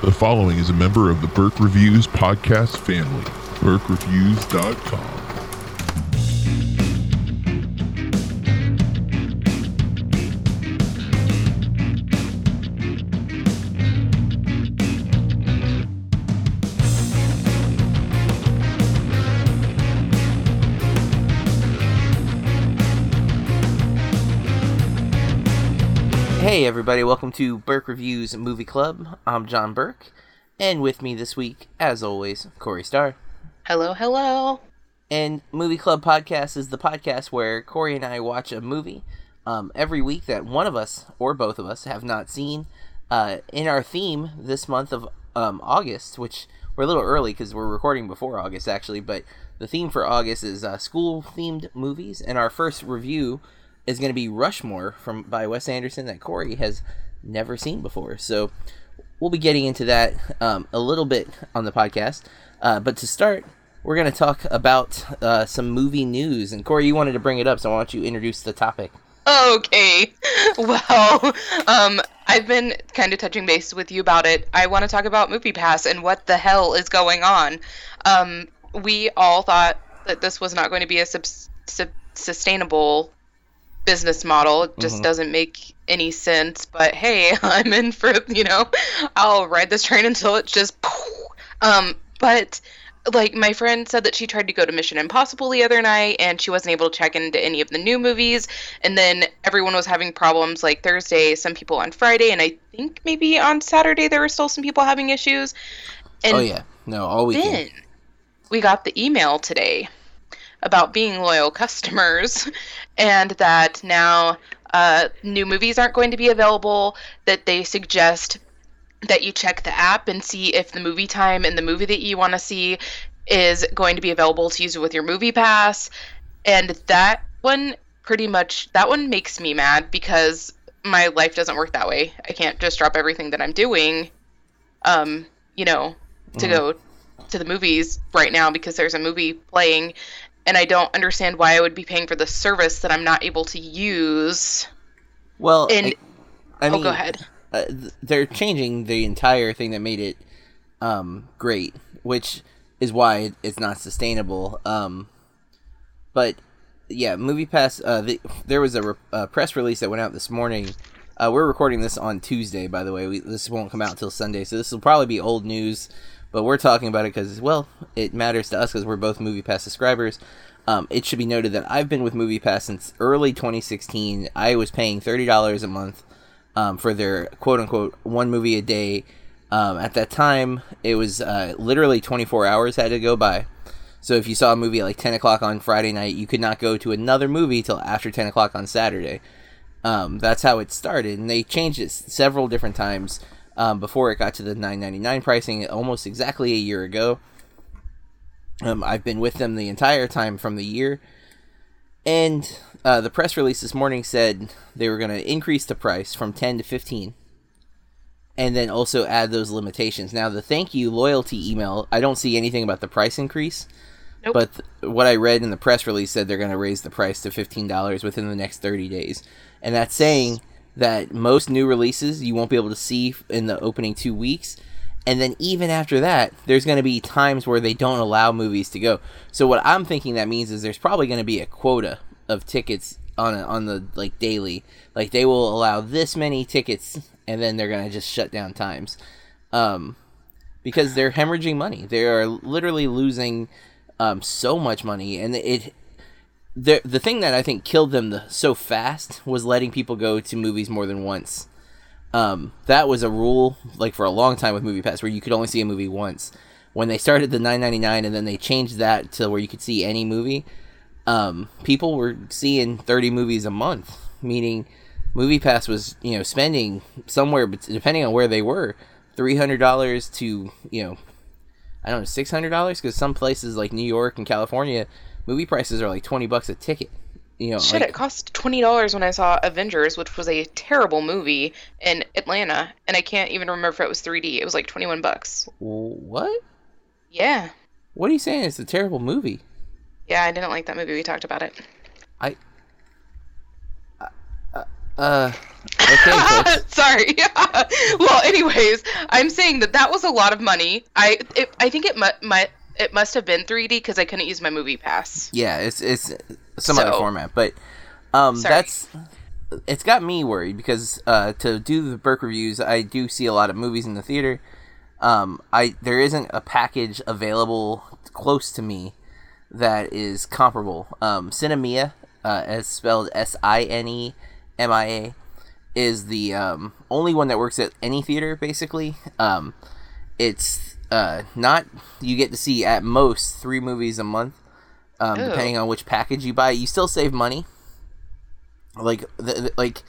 The following is a member of the Burke Reviews podcast family. BurkeReviews.com. everybody, welcome to Burke Reviews Movie Club. I'm John Burke, and with me this week, as always, Corey Starr. Hello, hello. And Movie Club Podcast is the podcast where Corey and I watch a movie um, every week that one of us or both of us have not seen. Uh, in our theme this month of um, August, which we're a little early because we're recording before August actually, but the theme for August is uh, school themed movies, and our first review is going to be Rushmore from by Wes Anderson that Corey has never seen before. So we'll be getting into that um, a little bit on the podcast. Uh, but to start, we're going to talk about uh, some movie news. And Corey, you wanted to bring it up, so why don't you introduce the topic? Okay. Well, um, I've been kind of touching base with you about it. I want to talk about Movie Pass and what the hell is going on. Um, we all thought that this was not going to be a sub- sub- sustainable business model. It just Mhm. doesn't make any sense. But hey, I'm in for you know, I'll ride this train until it's just. Um, but like my friend said that she tried to go to Mission Impossible the other night and she wasn't able to check into any of the new movies. And then everyone was having problems like Thursday, some people on Friday, and I think maybe on Saturday there were still some people having issues. And oh yeah, no, all weekend. then we got the email today about being loyal customers and that now uh, new movies aren't going to be available that they suggest that you check the app and see if the movie time and the movie that you want to see is going to be available to use with your movie pass and that one pretty much that one makes me mad because my life doesn't work that way i can't just drop everything that i'm doing um you know to Mhm. go to the movies right now because there's a movie playing and I don't understand why I would be paying for the service that I'm not able to use. Well, And- I, I oh, mean, go ahead. uh, they're changing the entire thing that made it um, great, which is why it's not sustainable. Um, but yeah, Movie Pass. Uh, the, there was a, re- a press release that went out this morning. Uh, we're recording this on Tuesday, by the way. We, this won't come out until Sunday, so this will probably be old news. But we're talking about it because, well, it matters to us because we're both Movie Pass subscribers. Um, it should be noted that I've been with Movie Pass since early 2016. I was paying thirty dollars a month um, for their quote unquote one movie a day. Um, at that time, it was uh, literally 24 hours had to go by. So if you saw a movie at like 10 o'clock on Friday night, you could not go to another movie till after 10 o'clock on Saturday. Um, that's how it started, and they changed it several different times um, before it got to the 9.99 pricing almost exactly a year ago. Um, I've been with them the entire time from the year, and uh, the press release this morning said they were going to increase the price from 10 to 15 and then also add those limitations. Now, the thank you loyalty email, I don't see anything about the price increase. Nope. But th- what I read in the press release said they're going to raise the price to $15 within the next 30 days. And that's saying that most new releases you won't be able to see in the opening two weeks. And then even after that, there's going to be times where they don't allow movies to go. So what I'm thinking that means is there's probably going to be a quota of tickets on a, on the like daily. Like they will allow this many tickets, and then they're going to just shut down times, um, because they're hemorrhaging money. They are literally losing um, so much money, and it. The, the thing that I think killed them the, so fast was letting people go to movies more than once. Um, that was a rule like for a long time with movie pass where you could only see a movie once. When they started the 9.99 and then they changed that to where you could see any movie um, people were seeing 30 movies a month meaning movie pass was you know spending somewhere depending on where they were $300 to you know i don't know $600 because some places like new york and california movie prices are like 20 bucks a ticket you know Shit, like, it cost twenty dollars when I saw Avengers, which was a terrible movie in Atlanta, and I can't even remember if it was 3D. It was like twenty-one bucks. what Yeah, what are you saying it's a terrible movie yeah, I didn't like that movie. We talked about it. I Uh, okay, folks. Sorry. well, anyways, I'm saying that that was a lot of money. I it, I think it mu- might it must have been 3D because I couldn't use my movie pass. Yeah, it's it's some other format, but um, Sorry. that's it's got me worried because uh, to do the Burke reviews, I do see a lot of movies in the theater. Um, I there isn't a package available close to me that is comparable. Um, Sinemia, uh, as spelled S I N E M I A, is the um, only one that works at any theater. Basically, um, it's uh, not you get to see at most three movies a month, um, depending on which package you buy. You still save money. Like the, the- like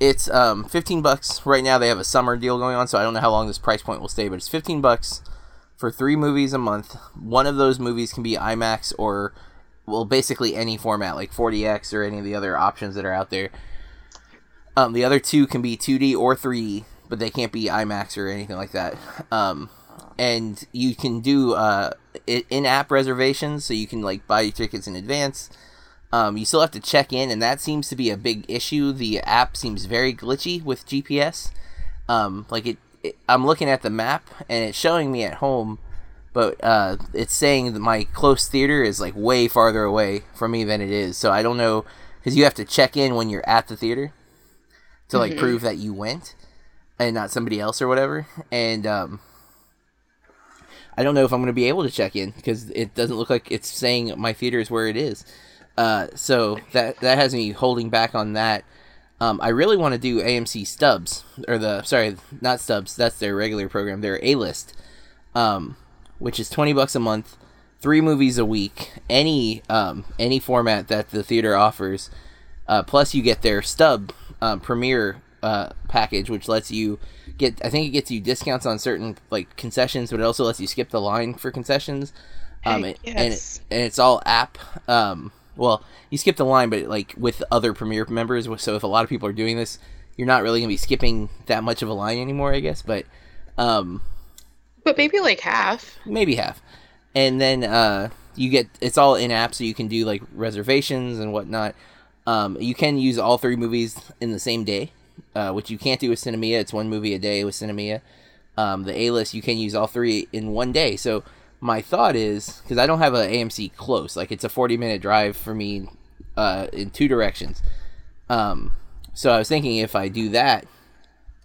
it's um 15 bucks. Right now they have a summer deal going on so i don't know how long this price point will stay but it's 15 bucks for three movies a month. One of those movies can be imax or well basically any format like 4DX or any of the other options that are out there. Um, the other two can be 2d or 3d but they can't be imax or anything like that. Um, and you can do uh, in-app reservations so you can like buy your tickets in advance um, you still have to check in, and that seems to be a big issue. The app seems very glitchy with GPS. Um, like it, it, I'm looking at the map, and it's showing me at home, but uh, it's saying that my close theater is like way farther away from me than it is. So I don't know because you have to check in when you're at the theater to like prove that you went and not somebody else or whatever. And um, I don't know if I'm going to be able to check in because it doesn't look like it's saying my theater is where it is. Uh, so that that has me holding back on that. Um, I really want to do AMC Stubs or the sorry, not Stubs. That's their regular program. Their A List, um, which is twenty bucks a month, three movies a week, any um, any format that the theater offers. Uh, plus, you get their Stub um, Premiere uh, package, which lets you get. I think it gets you discounts on certain like concessions, but it also lets you skip the line for concessions. Um, and, and, it, and it's all app. Um, well, you skip the line, but like with other Premiere members. So if a lot of people are doing this, you're not really gonna be skipping that much of a line anymore, I guess. But um, But maybe like half. maybe half. And then uh, you get it's all in app, so you can do like reservations and whatnot. Um, you can use all three movies in the same day, uh, which you can't do with Sinemia. It's one movie a day with Sinemia. Um, the A list you can use all three in one day. So my thought is because I don't have an AMC close, like it's a forty minute drive for me uh, in two directions. Um, so I was thinking if I do that,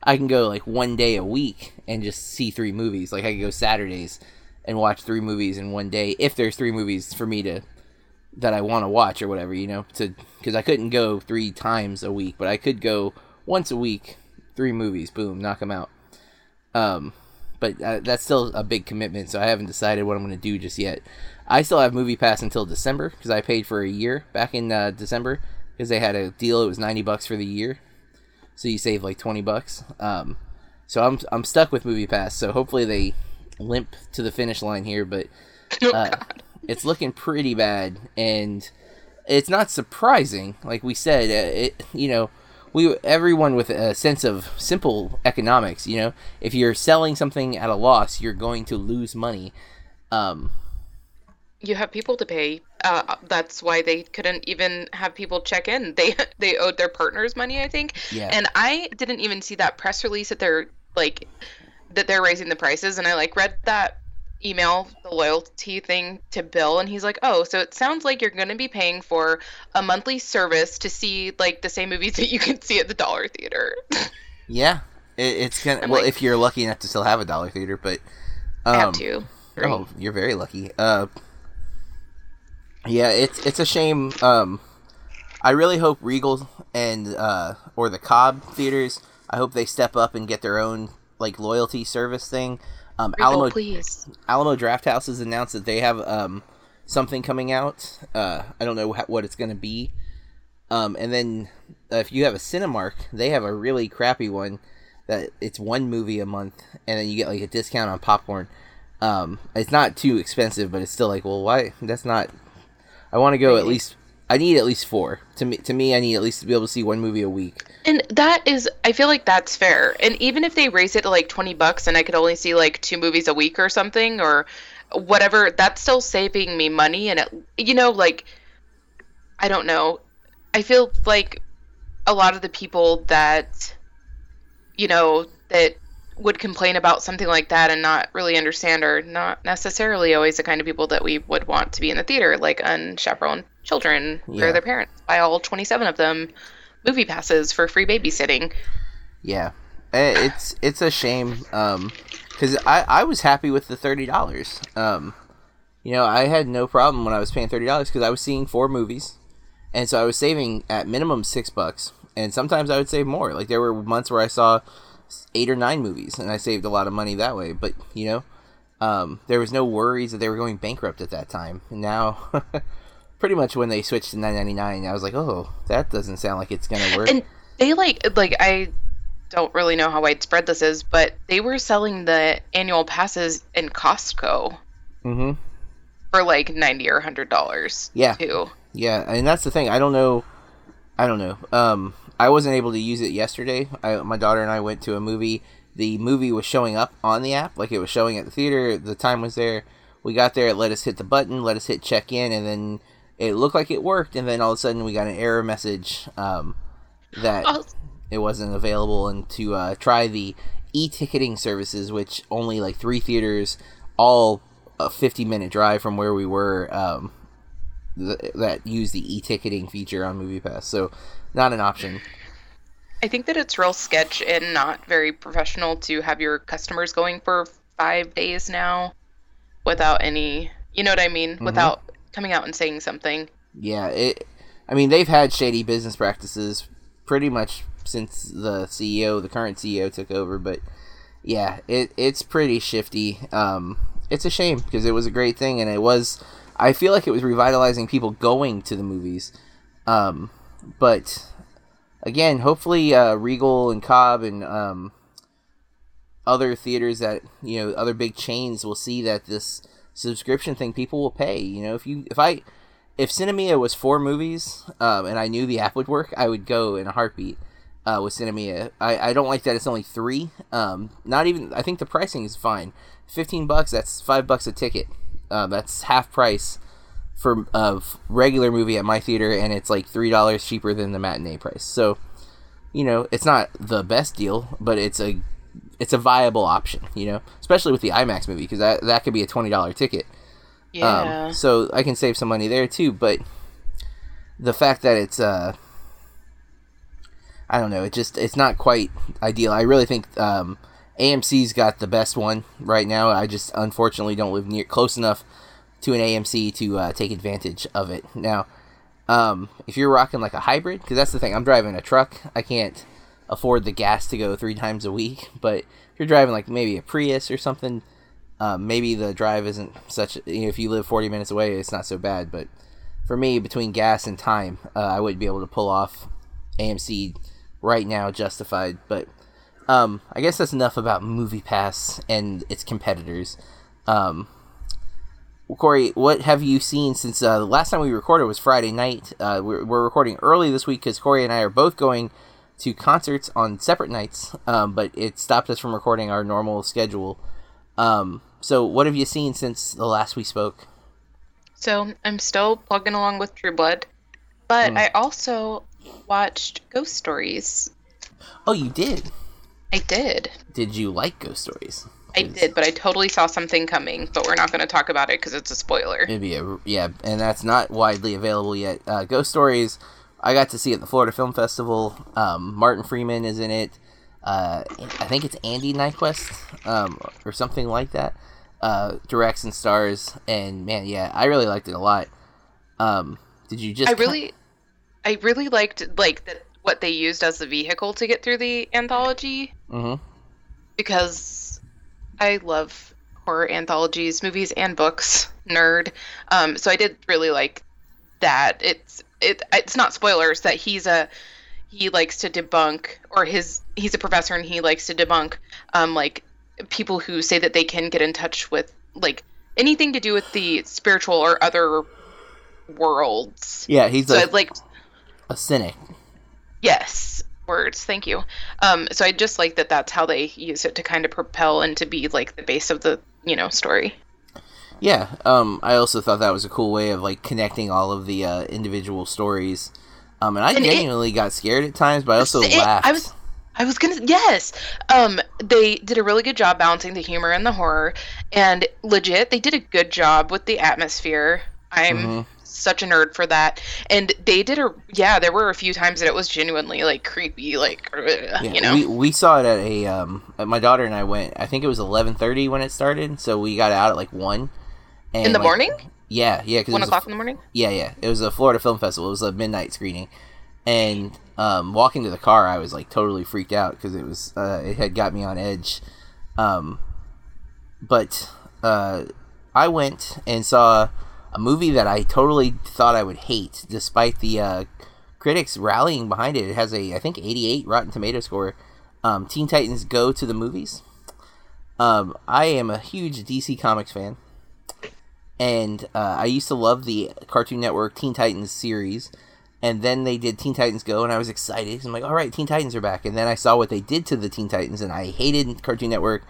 I can go like one day a week and just see three movies. Like I could go Saturdays and watch three movies in one day if there's three movies for me to that I want to watch or whatever, you know, to because I couldn't go three times a week, but I could go once a week, three movies, boom, knock them out. Um, but uh, that's still a big commitment, so I haven't decided what I'm going to do just yet. I still have Movie Pass until December because I paid for a year back in uh, December because they had a deal. It was ninety bucks for the year, so you save like twenty bucks. Um, so I'm I'm stuck with Movie Pass. So hopefully they limp to the finish line here, but Oh, uh, it's looking pretty bad, and it's not surprising. Like we said, uh, it you know we everyone with a sense of simple economics, you know, if you're selling something at a loss, you're going to lose money. Um, you have people to pay. Uh, that's why they couldn't even have people check in. They they owed their partners money, I think. Yeah. And I didn't even see that press release that they're like that they're raising the prices. And I like read that email, the loyalty thing to Bill, and he's like, "Oh, so it sounds like you're going to be paying for a monthly service to see like the same movies that you can see at the Dollar Theater." yeah, it, it's gonna. Well, like- if you're lucky enough to still have a dollar theater, but I um, have to. Oh, you're very lucky. Uh, yeah, it's it's a shame. Um, I really hope Regal and uh, or the Cobb theaters. I hope they step up and get their own like loyalty service thing. Um, Regal, Alamo please. Alamo Drafthouse has announced that they have um, something coming out. Uh, I don't know wh- what it's going to be. Um, and then uh, if you have a Cinemark, they have a really crappy one that it's one movie a month, and then you get like a discount on popcorn. Um, it's not too expensive, but it's still like, well, why? That's not. I want to go at least. I need at least four. To me, to me, I need at least to be able to see one movie a week. And that is, I feel like that's fair. And even if they raise it to like 20 bucks and I could only see like two movies a week or something or whatever, that's still saving me money. And it, you know, like, I don't know. I feel like a lot of the people that you know that would complain about something like that and not really understand are not necessarily always the kind of people that we would want to be in the theater, like unchaperoned children Yeah. where their parents buy all 27 of them movie passes for free babysitting. Yeah, Eh, it's it's a shame um because I I was happy with the thirty dollars. Um, you know, I had no problem when I was paying thirty dollars because I was seeing four movies, and so I was saving at minimum six bucks, and sometimes I would save more. Like there were months where I saw eight or nine movies, and I saved a lot of money that way. But you know, um, there was no worries that they were going bankrupt at that time. And now, pretty much when they switched to nine ninety nine, I was like, oh, that doesn't sound like it's gonna work. And they like like I don't really know how widespread this is, but they were selling the annual passes in Costco mm-hmm. for like 90 or 100 dollars Yeah. too. Yeah, and that's the thing. I don't know. I don't know. Um, I wasn't able to use it yesterday. I, my daughter and I went to a movie. The movie was showing up on the app, like it was showing at the theater. The time was there. We got there. It let us hit the button, let us hit check in, and then it looked like it worked. And then all of a sudden, we got an error message um, that Oh, it wasn't available, and to uh, try the e-ticketing services, which only like three theaters, all a 50 minute drive from where we were. Um, th- that use the e-ticketing feature on MoviePass. So, not an option. I think that it's real sketch and not very professional to have your customers going for five days now without any, you know what I mean? Without coming out and saying something. Yeah, it. I mean, they've had shady business practices pretty much since the CEO, the current CEO, took over. But yeah, it it's pretty shifty. Um, it's a shame because it was a great thing, and it was. I feel like it was revitalizing people going to the movies. Um, but again, hopefully, uh, Regal and Cobb and um, other theaters that you know, other big chains will see that this subscription thing people will pay. You know, if you if I if Sinemia was four movies um, and I knew the app would work, I would go in a heartbeat uh, with Sinemia. I, I don't like that it's only three. Um, not even. I think the pricing is fine. Fifteen bucks. That's five bucks a ticket. Uh, that's half price for of regular movie at my theater, and it's like three dollars cheaper than the matinee price. So, you know, it's not the best deal, but it's a it's a viable option. You know, especially with the IMAX movie because that that could be a twenty dollar ticket. Yeah. Um, so I can save some money there too. But the fact that it's uh, I don't know, it just it's not quite ideal. I really think um, AMC's got the best one right now. I just unfortunately don't live near close enough to an AMC to uh, take advantage of it. Now, um, if you're rocking like a hybrid, because that's the thing, I'm driving a truck. I can't afford the gas to go three times a week. But if you're driving like maybe a Prius or something, um, maybe the drive isn't such. You know, if you live 40 minutes away, it's not so bad. But for me, between gas and time, uh, I wouldn't be able to pull off AMC right now, justified. But um, I guess that's enough about Movie Pass and its competitors. Um, Corey, what have you seen since uh, the last time we recorded was Friday night? Uh, we're, we're recording early this week because Corey and I are both going to concerts on separate nights, um, but it stopped us from recording our normal schedule. Um, so, what have you seen since the last we spoke? So I'm still plugging along with True Blood, but Hmm. I also watched Ghost Stories. Oh, you did. I did. Did you like Ghost Stories? I did, but I totally saw something coming, but we're not going to talk about it because it's a spoiler. It'd a yeah, and that's not widely available yet. Uh, Ghost Stories, I got to see at the Florida Film Festival. Um, Martin Freeman is in it. Uh, I think it's Andy Nyquist, um, or something like that. Uh, directs and stars, and man, yeah, I really liked it a lot. Um, did you just? I really, I really liked like the, what they used as the vehicle to get through the anthology hmm because I love horror anthologies, movies and books. Nerd. Um, so I did really like that. It's it. It's not spoilers that he's a he likes to debunk or his he's a professor and he likes to debunk um like people who say that they can get in touch with like anything to do with the spiritual or other worlds. Yeah, he's So a, like a cynic. Yes, words. Thank you. Um, so I just like that. That's how they use it to kind of propel and to be like the base of the you know story. Yeah, um, I also thought that was a cool way of like connecting all of the uh, individual stories Um, and I And it- genuinely got scared at times, but I also It- laughed. I was I was gonna yes. Um, they did a really good job balancing the humor and the horror, and legit, they did a good job with the atmosphere. I'm Mhm. such a nerd for that, and they did a yeah. There were a few times that it was genuinely like creepy, like Yeah, you know. we we saw it at a um. My daughter and I went. I think it was eleven thirty when it started, so we got out at like one. And in the like- morning, Yeah, yeah. Cause one was a o'clock in the morning. Yeah, yeah. It was a Florida Film Festival. It was a midnight screening, and um, walking to the car, I was like totally freaked out because it was uh, it had got me on edge. Um, but uh, I went and saw a movie that I totally thought I would hate, despite the uh, critics rallying behind it. It has a I think 88 Rotten Tomato score. Um, Teen Titans Go to the movies. Um, I am a huge DC Comics fan and uh, I used to love the Cartoon Network Teen Titans series. And then they did Teen Titans Go, and I was excited. I'm like, all right, Teen Titans are back. And then I saw what they did to the Teen Titans, and I hated Cartoon Network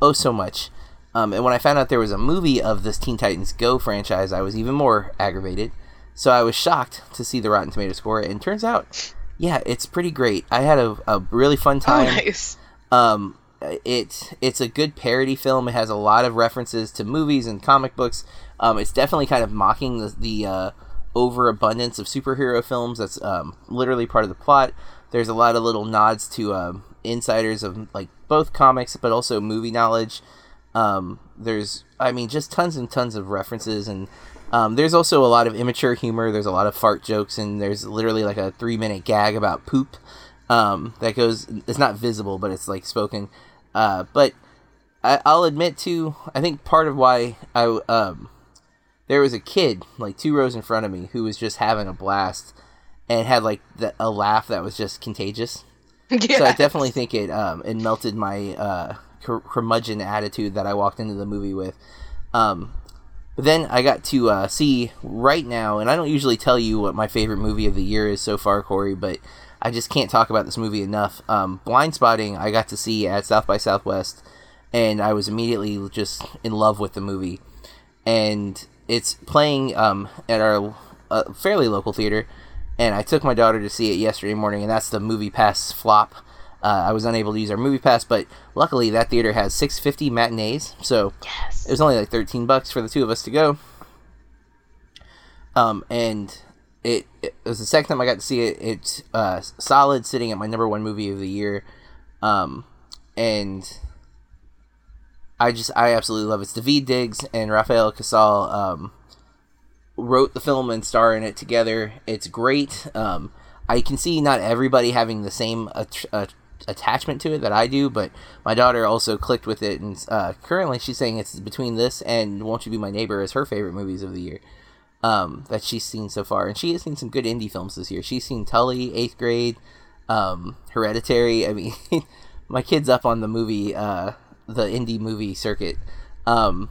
oh so much. Um, and when I found out there was a movie of this Teen Titans Go franchise, I was even more aggravated. So I was shocked to see the Rotten Tomato score, and turns out, yeah, it's pretty great. I had a, a really fun Oh, time. nice. Um, it it's a good parody film. It has a lot of references to movies and comic books. Um, it's definitely kind of mocking the the uh, overabundance of superhero films. That's um, literally part of the plot. There's a lot of little nods to um, insiders of like both comics, but also movie knowledge. Um, there's, I mean, just tons and tons of references, and um, there's also a lot of immature humor. There's a lot of fart jokes, and there's literally like a three minute gag about poop um, that goes. It's not visible, but it's like spoken. Uh, but I, I'll admit to, I think part of why I um, there was a kid like two rows in front of me who was just having a blast and had like the, a laugh that was just contagious. yeah. So I definitely think it um, it melted my uh, cur- curmudgeon attitude that I walked into the movie with. Um, but then I got to uh, see right now, and I don't usually tell you what my favorite movie of the year is so far, Corey, but I just can't talk about this movie enough. Um, Blindspotting, I got to see at South by Southwest, and I was immediately just in love with the movie. And it's playing um, at our uh, fairly local theater, and I took my daughter to see it yesterday morning, and that's the Movie Pass flop. Uh, I was unable to use our Movie Pass, but luckily that theater has 650 matinees, so yes. it was only like 13 bucks for the two of us to go. Um, and it, it was the second time I got to see it. It's uh, solid, sitting at my number one movie of the year. Um, and I just, I absolutely love it. It's Daveed Diggs and Rafael Casal um, wrote the film and star in it together. It's great. Um, I can see not everybody having the same att- uh, attachment to it that I do, but my daughter also clicked with it, and uh, currently she's saying it's between this and "Won't You Be My Neighbor" as her favorite movies of the year um, that she's seen so far, and she has seen some good indie films this year. She's seen Tully, Eighth Grade, um, Hereditary. I mean, my kid's up on the movie, uh, the indie movie circuit. Um,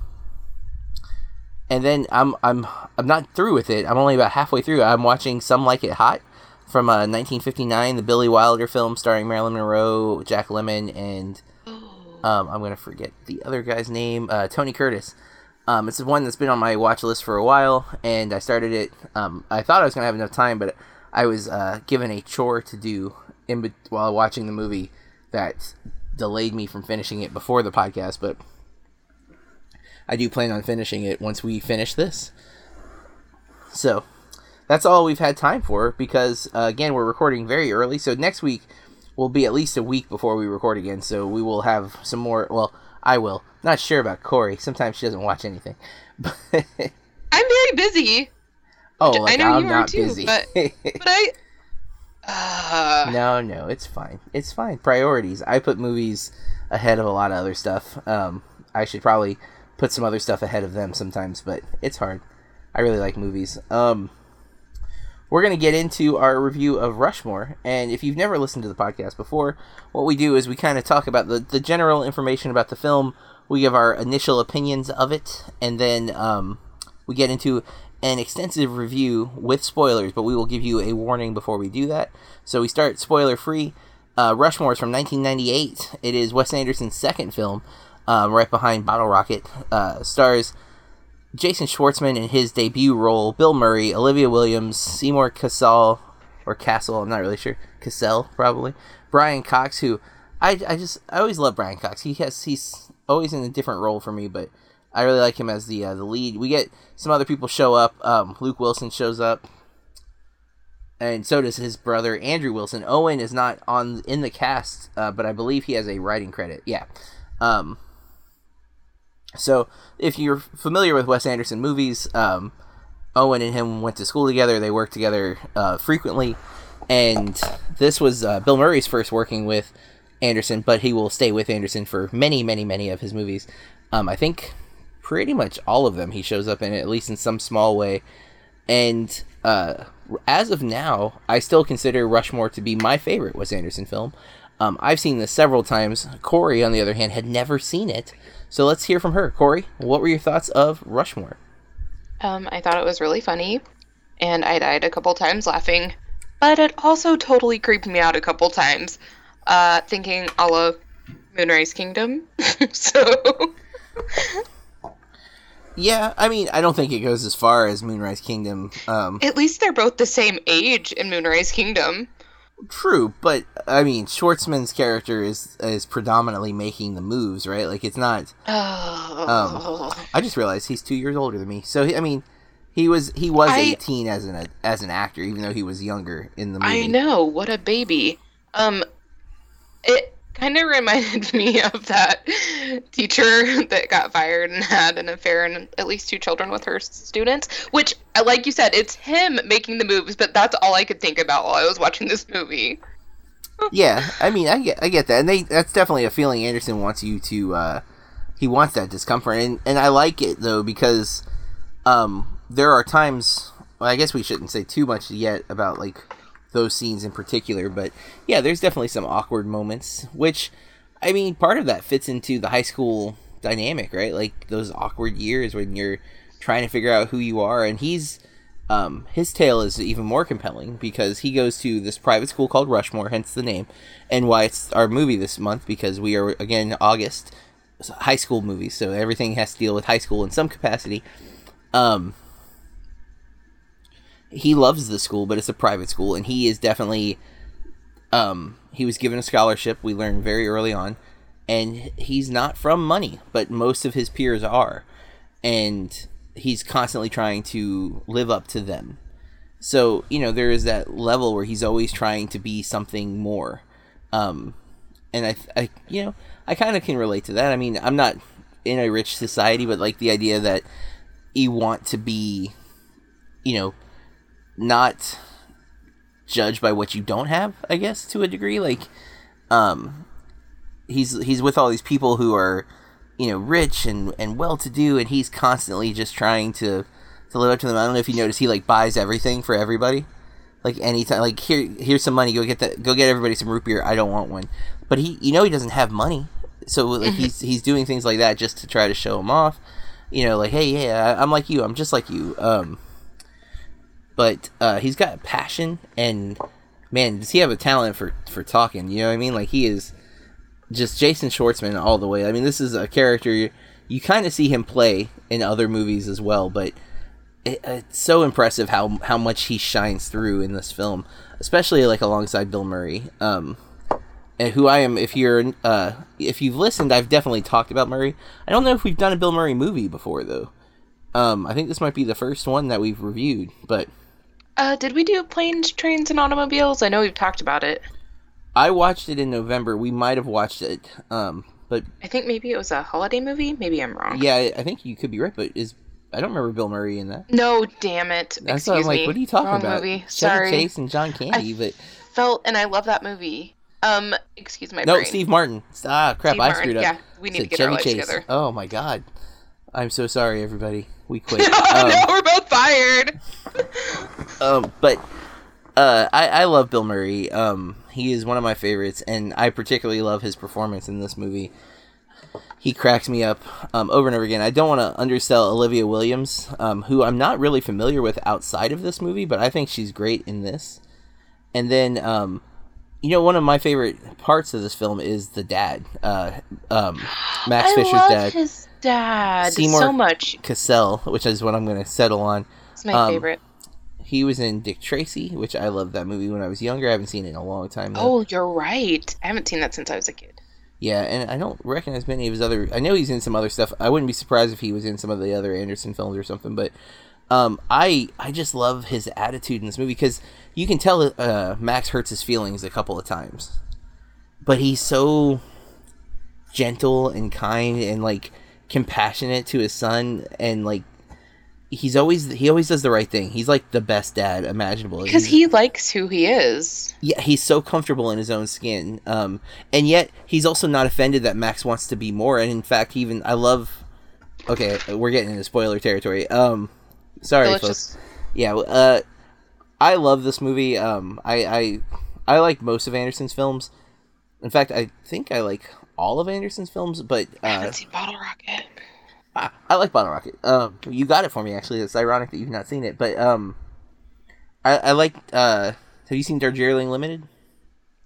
and then I'm I'm I'm not through with it. I'm only about halfway through. I'm watching Some Like It Hot from uh, 1959, the Billy Wilder film starring Marilyn Monroe, Jack Lemmon, and um, I'm gonna forget the other guy's name, uh, Tony Curtis. Um, it's one that's been on my watch list for a while, and I started it. Um, I thought I was gonna have enough time, but I was uh, given a chore to do in be- while watching the movie that delayed me from finishing it before the podcast. But I do plan on finishing it once we finish this. So that's all we've had time for because uh, again we're recording very early. So next week will be at least a week before we record again. So we will have some more. Well, I will. Not sure about Corey. Sometimes she doesn't watch anything. But I'm very busy, oh, I know I'm you are not too, busy. but- but I. Uh, no, no, it's fine. It's fine. Priorities. I put movies ahead of a lot of other stuff. Um, I should probably put some other stuff ahead of them sometimes, but it's hard. I really like movies. Um, we're going to get into our review of Rushmore. And if you've never listened to the podcast before, what we do is we kind of talk about the, the general information about the film. We give our initial opinions of it, and then um, we get into an extensive review with spoilers, but we will give you a warning before we do that. So we start spoiler free. Uh, Rushmore is from 1998. It is Wes Anderson's second film, um, right behind Bottle Rocket. Uh, stars Jason Schwartzman in his debut role, Bill Murray, Olivia Williams, Seymour Cassel, or Castle. I'm not really sure. Cassell probably. Brian Cox, who I, I just I always love Brian Cox. He has he's always in a different role for me, but I really like him as the uh, the lead. We get some other people show up. Um, Luke Wilson shows up, and so does his brother Andrew Wilson. Owen is not on in the cast, uh, but I believe he has a writing credit. Yeah. Um, so if you're familiar with Wes Anderson movies, um, Owen and him went to school together. They worked together uh, frequently, and this was uh, Bill Murray's first working with Anderson, but he will stay with Anderson for many, many, many of his movies. Um, I think pretty much all of them he shows up in, at least in some small way. And uh, as of now, I still consider Rushmore to be my favorite Wes Anderson film. Um, I've seen this several times. Corey, on the other hand, had never seen it. So let's hear from her. Corey, what were your thoughts of Rushmore? Um, I thought it was really funny, and I died a couple times laughing, but it also totally creeped me out a couple times, uh, thinking a la Moonrise Kingdom. so. Yeah, I mean, I don't think it goes as far as Moonrise Kingdom. Um, At least they're both the same age in Moonrise Kingdom. True, but I mean, Schwartzman's character is is predominantly making the moves, right? Like it's not. Oh. Um, I just realized he's two years older than me. So I mean, he was he was I- eighteen as an as an actor, even though he was younger in the movie. I know, what a baby. Um, it kind of reminded me of that teacher that got fired and had an affair and at least two children with her students. Which, uh, like you said, it's him making the moves, but that's all I could think about while I was watching this movie. Yeah, I mean, I get I get that, and they that's definitely a feeling Anderson wants you to. uh He wants that discomfort, and and I like it though because um there are times. Well, I guess we shouldn't say too much yet about like those scenes in particular, but yeah, there's definitely some awkward moments, which I mean, part of that fits into the high school dynamic, right? Like those awkward years when you're trying to figure out who you are, and he's um, his tale is even more compelling because he goes to this private school called Rushmore, hence the name, and why it's our movie this month because we are again August high school movies, so everything has to deal with high school in some capacity. Um, he loves the school, but it's a private school, and he is definitely um, he was given a scholarship. We learned very early on, and he's not from money, but most of his peers are, and he's constantly trying to live up to them. So you know there is that level where he's always trying to be something more, um, and I, I you know I kind of can relate to that. I mean I'm not in a rich society, but like the idea that you want to be, you know, not judged by what you don't have i guess to a degree. Like um he's he's with all these people who are you know rich and and well to do and he's constantly just trying to to live up to them. I don't know if you notice he like buys everything for everybody. Like anytime like here here's some money go get that go get everybody some root beer. I don't want one. But he you know he doesn't have money. So like he's he's doing things like that just to try to show him off. You know like hey yeah I- i'm like you. I'm just like you. Um but uh, he's got a passion and man, does he have a talent for for talking? You know what I mean? Like he is just Jason Schwartzman all the way. I mean, this is a character you, you kind of see him play in other movies as well, but it, it's so impressive how how much he shines through in this film, especially like alongside Bill Murray. Um, and who I am, if you're uh, if you've listened, I've definitely talked about Murray. I don't know if we've done a Bill Murray movie before though. Um, I think this might be the first one that we've reviewed, but Uh, did we do planes, trains, and automobiles? I know we've talked about it. I watched it in November. We might have watched it, um, but I think maybe it was a holiday movie. Maybe I'm wrong. yeah, I- I think you could be right. But is I don't remember Bill Murray in that. No, damn it. That's why Excuse I'm like, me. what are you talking Wrong about? movie. Chevy Sorry. Chase and John Candy, but Felt and I love that movie. Um, excuse my no, brain. Steve Martin. Ah, crap! Steve I Martin, screwed up. yeah, we need Said to get Chevy our lives Chase. together. Oh my god, I'm so sorry, everybody. We quit. oh Um, no, we're both fired. um, but uh, I, I love Bill Murray. Um, he is one of my favorites, and I particularly love his performance in this movie. He cracks me up um, over and over again. I don't want to undersell Olivia Williams, um, who I'm not really familiar with outside of this movie, but I think she's great in this. And then, um, you know, one of my favorite parts of this film is the dad, uh, um, Max I Fisher's love dad, his dad Seymour- so much. Cassell, which is what I'm going to settle on. It's my um, favorite. he was in Dick Tracy, which I loved that movie when I was younger. I haven't seen it in a long time. Though. Oh, you're right. I haven't seen that since I was a kid. Yeah, and I don't recognize many of his other. I know he's in some other stuff. I wouldn't be surprised if he was in some of the other Anderson films or something. But um, I I just love his attitude in this movie because you can tell uh, Max hurts his feelings a couple of times, but he's so gentle and kind and like compassionate to his son and like he's always he always does the right thing. He's like the best dad imaginable. Because He's- he likes who he is. yeah, he's so comfortable in his own skin. Um, and yet he's also not offended that Max wants to be more. And in fact, even I love. Okay, we're getting into spoiler territory. Um, sorry, So folks. Yeah, uh, I love this movie. Um, I I I like most of Anderson's films. In fact, I think I like all of Anderson's films, but I uh, haven't seen Bottle Rocket. I, I like Bottle Rocket. Um, you got it for me. Actually, it's ironic that you've not seen it, but um, I, I like. Uh, have you seen Darjeeling Limited?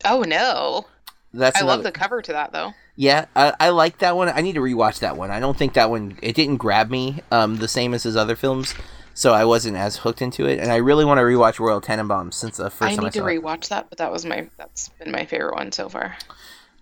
Oh no. That's I love the cover to that though. Yeah, I, I like that one. I need to rewatch that one. I don't think that one it didn't grab me um the same as his other films, so I wasn't as hooked into it. And I really want to rewatch Royal Tenenbaums since the first I time I need to rewatch that, but that was my that's been my favorite one so far.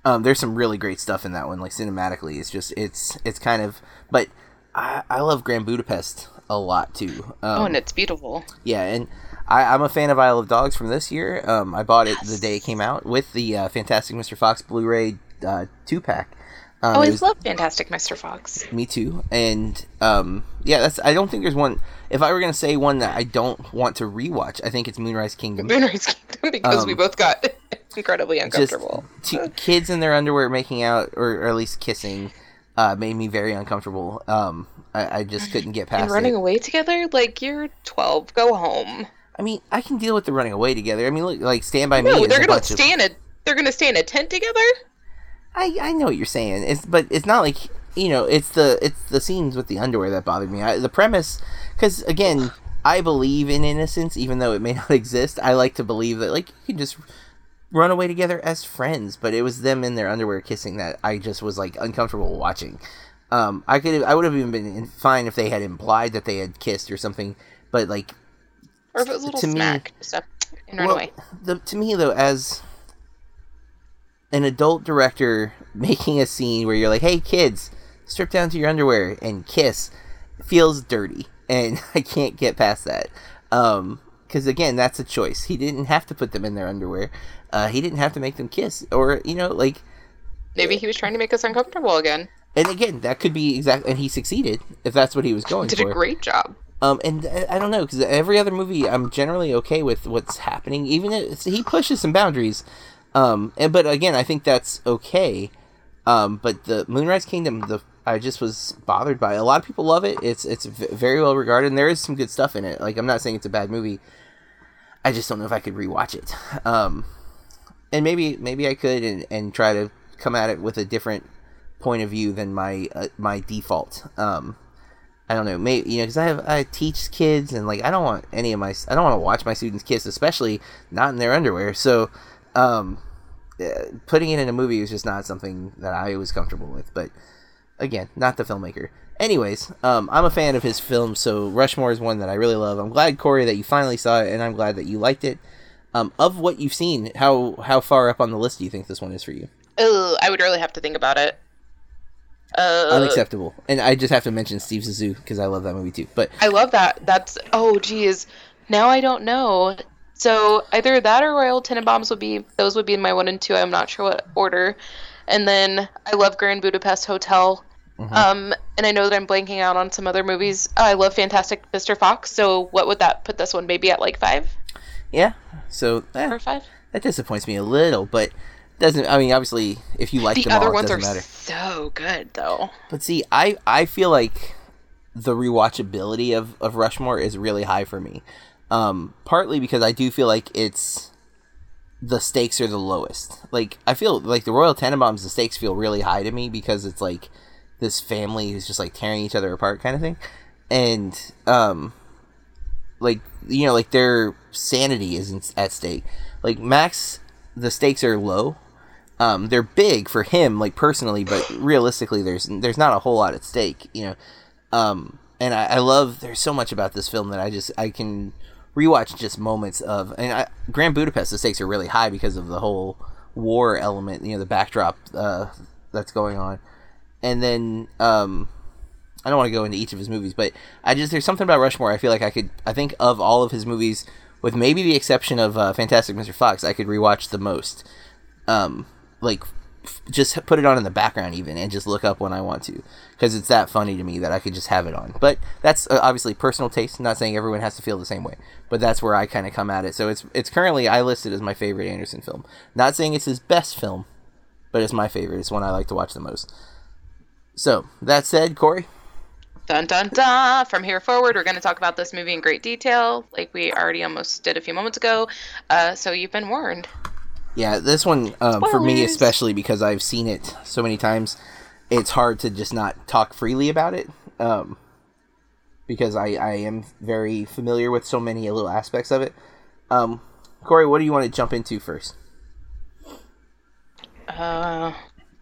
Um, there's some really great stuff in that one, like cinematically. It's just it's it's kind of, but I I love Grand Budapest a lot too. Um, oh, and it's beautiful. Yeah, and I, I'm a fan of Isle of Dogs from this year. Um, I bought it the day it came out with the uh, Fantastic Mr. Fox Blu-ray uh, two pack. Um, oh, I was- love Fantastic Mr. Fox. Me too. And um, yeah, that's. I don't think there's one. If I were gonna say one that I don't want to rewatch, I think it's Moonrise Kingdom. Moonrise Kingdom because we Um, both got incredibly uncomfortable. two kids in their underwear making out, or, or at least kissing, uh, made me very uncomfortable. Um, I, I just couldn't get past it. and running it. away together? Like you're 12, go home. I mean, I can deal with the running away together. I mean, look, like Stand by Me. No, is they're gonna of- stay in a they're gonna stay in a tent together. I I know what you're saying. It's but it's not like you know. It's the it's the scenes with the underwear that bothered me. I, the premise, because again, I believe in innocence, even though it may not exist. I like to believe that like you can just run away together as friends. But it was them in their underwear kissing that I just was like uncomfortable watching. Um, I could I would have even been fine if they had implied that they had kissed or something. But like Or if it was a little To me- smack, just up and run well, away. The, to me, though, as an adult director making a scene where you're like, "Hey, kids, strip down to your underwear and kiss," feels dirty, and I can't get past that. Um, because again, that's a choice. He didn't have to put them in their underwear. Uh, he didn't have to make them kiss, or you know, like Maybe he was trying to make us uncomfortable again. and again, that could be exact, and he succeeded if that's what he was going for. Did for. a great job. Um, and I, I don't know because every other movie, I'm generally okay with what's happening. Even if he pushes some boundaries, um, and but again, I think that's okay. Um, but the Moonrise Kingdom, the I just was bothered by. A lot of people love it. It's it's very well regarded, and there is some good stuff in it. Like I'm not saying it's a bad movie. I just don't know if I could rewatch it. Um, and maybe maybe I could and, and try to come at it with a different point of view than my uh, my default. Um, I don't know, maybe you know, because I have I teach kids and like I don't want any of my I don't want to watch my students kiss, especially not in their underwear. So, um, putting it in a movie was just not something that I was comfortable with. But again, not the filmmaker. Anyways, um, I'm a fan of his films, so Rushmore is one that I really love. I'm glad Corey that you finally saw it, and I'm glad that you liked it. Um, of what you've seen, how how far up on the list do you think this one is for you? Oh, I would really have to think about it. Uh, Unacceptable. And I just have to mention Steve Zissou because I love that movie too. But I love that. That's oh geez. Now I don't know. So either that or Royal Tenenbaums would be those would be in my one and two. I'm not sure what order. And then I love Grand Budapest Hotel. Mhm. Um, and I know that I'm blanking out on some other movies. I love Fantastic Mr. Fox. So what would that put this one maybe at like five yeah, so eh, or five? that disappoints me a little, but doesn't. I mean, obviously, if you like the them other all, ones are matter. so good though. But see, I I feel like the rewatchability of of Rushmore is really high for me. Um, partly because I do feel like it's the stakes are the lowest. Like I feel like the Royal Tenenbaums, the stakes feel really high to me because it's like this family who's just like tearing each other apart kind of thing, and um, like you know, like their sanity isn't at stake. Like Max, the stakes are low. Um, they're big for him, like personally, but realistically, there's there's not a whole lot at stake, you know. Um, and I, I love there's so much about this film that I just I can rewatch just moments of and I, Grand Budapest. The stakes are really high because of the whole war element. You know, the backdrop uh, that's going on, and then um, I don't want to go into each of his movies, but I just there's something about Rushmore. I feel like I could. I think of all of his movies, with maybe the exception of uh, Fantastic Mr. Fox, I could rewatch the most. Um, like just put it on in the background even and just look up when I want to because it's that funny to me that I could just have it on. But that's uh, obviously personal taste. I'm not saying everyone has to feel the same way, but that's where I kind of come at it. So it's it's currently I listed as my favorite Anderson film. Not saying it's his best film, but it's my favorite. It's one I like to watch the most. So that said, Corey. Dun dun dun! From here forward, we're going to talk about this movie in great detail, like we already almost did a few moments ago. Uh, so you've been warned. Yeah, this one um, for me especially because I've seen it so many times. It's hard to just not talk freely about it um, because I, I am very familiar with so many little aspects of it. Um, Corey, what do you want to jump into first? Uh,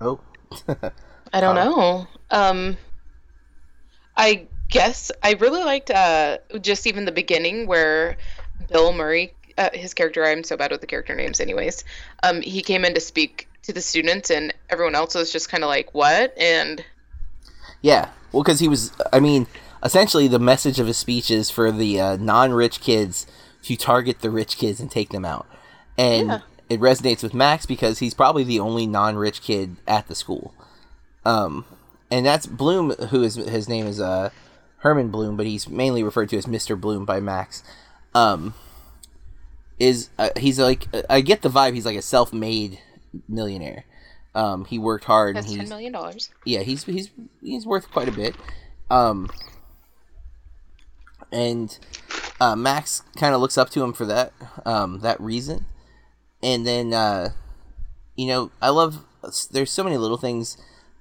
oh, I don't know. Um, I guess I really liked uh, just even the beginning where Bill Murray uh, his character. I'm so bad with the character names, anyways. Um, he came in to speak to the students, and everyone else was just kind of like, "What?" And yeah, well, because he was. I mean, essentially, the message of his speech is for the uh, non-rich kids to target the rich kids and take them out, and yeah. it resonates with Max because he's probably the only non-rich kid at the school. Um, and that's Blume, who is his name is uh Herman Blume, but he's mainly referred to as Mister Blume by Max. Um, is uh, he's like I get the vibe he's like a self-made millionaire. Um, he worked hard. That's and ten million dollars. Yeah, he's he's he's worth quite a bit. Um, and uh, Max kind of looks up to him for that um, that reason. And then uh, you know I love there's so many little things.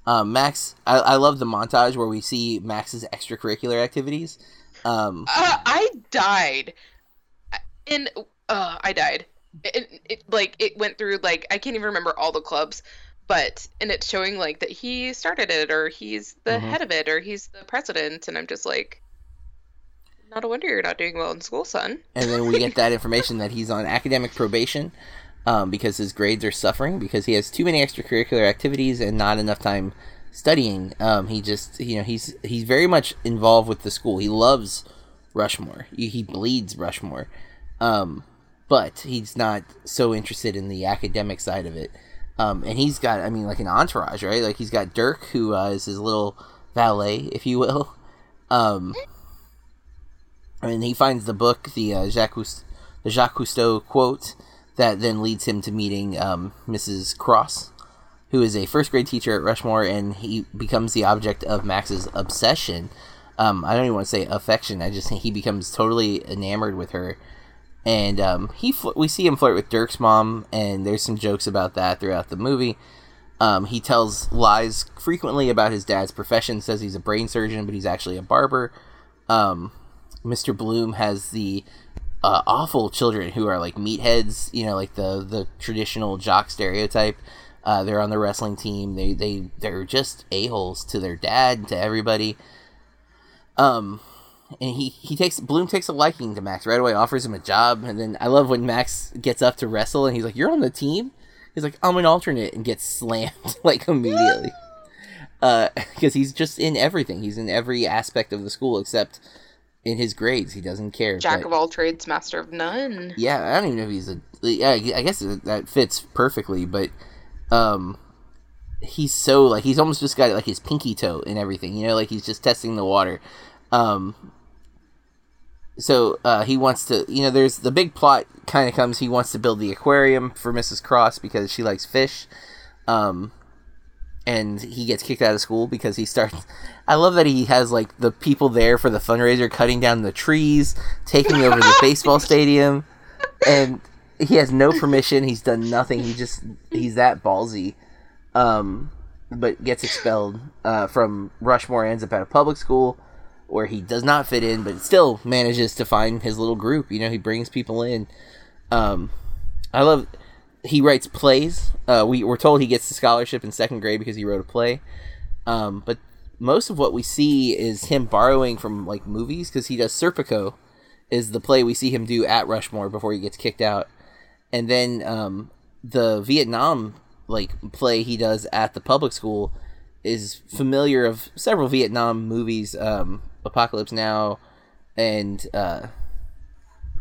Um, Max, I, I love the montage where we see Max's extracurricular activities. Um, uh, I died. In uh, I died. It, it like it went through like I can't even remember all the clubs, but and it's showing like that he started it or he's the mm-hmm. head of it or he's the president, and I'm just like, not a wonder you're not doing well in school, son. And then we get that information that he's on academic probation um, because his grades are suffering because he has too many extracurricular activities and not enough time studying. Um, he just you know he's he's very much involved with the school. He loves Rushmore. He, he bleeds Rushmore. Um, but he's not so interested in the academic side of it. Um, and he's got, I mean, like an entourage, right? Like he's got Dirk, who uh, is his little valet, if you will. Um, and he finds the book, the uh, Jacques, the Jacques Cousteau quote, that then leads him to meeting um, Mrs. Cross, who is a first grade teacher at Rushmore, and he becomes the object of Max's obsession. Um, I don't even want to say affection. I just think he becomes totally enamored with her and um, he fl- we see him flirt with Dirk's mom, and there's some jokes about that throughout the movie. Um, he tells lies frequently about his dad's profession. Says he's a brain surgeon, but he's actually a barber. Um, Mr. Blume has the uh, awful children who are like meatheads. You know, like the the traditional jock stereotype. Uh, they're on the wrestling team. They they they're just a holes to their dad, to everybody. Um, and he he takes Blume takes a liking to Max right away, offers him a job, and then I love when Max gets up to wrestle and he's like, "You're on the team." He's like, "I'm an alternate," and gets slammed like immediately. Uh, because he's just in everything. He's in every aspect of the school except in his grades. He doesn't care. Jack but, of all trades, master of none. Yeah, I don't even know if he's a. Yeah, I guess that fits perfectly, but um, he's so like he's almost just got like his pinky toe in everything. You know, like he's just testing the water. Um, so uh, he wants to you know there's the big plot kind of comes he wants to build the aquarium for mrs cross because she likes fish um, and he gets kicked out of school because he starts i love that he has like the people there for the fundraiser cutting down the trees taking over the baseball stadium and he has no permission he's done nothing he just he's that ballsy um, but gets expelled uh, from rushmore ends up at a public school where he does not fit in, but still manages to find his little group. You know, he brings people in. Um, I love. He writes plays. Uh, we were told he gets the scholarship in second grade because he wrote a play. Um, but most of what we see is him borrowing from like movies because he does Serpico is the play we see him do at Rushmore before he gets kicked out, and then um, the Vietnam like play he does at the public school is familiar of several Vietnam movies, um, Apocalypse Now, and uh,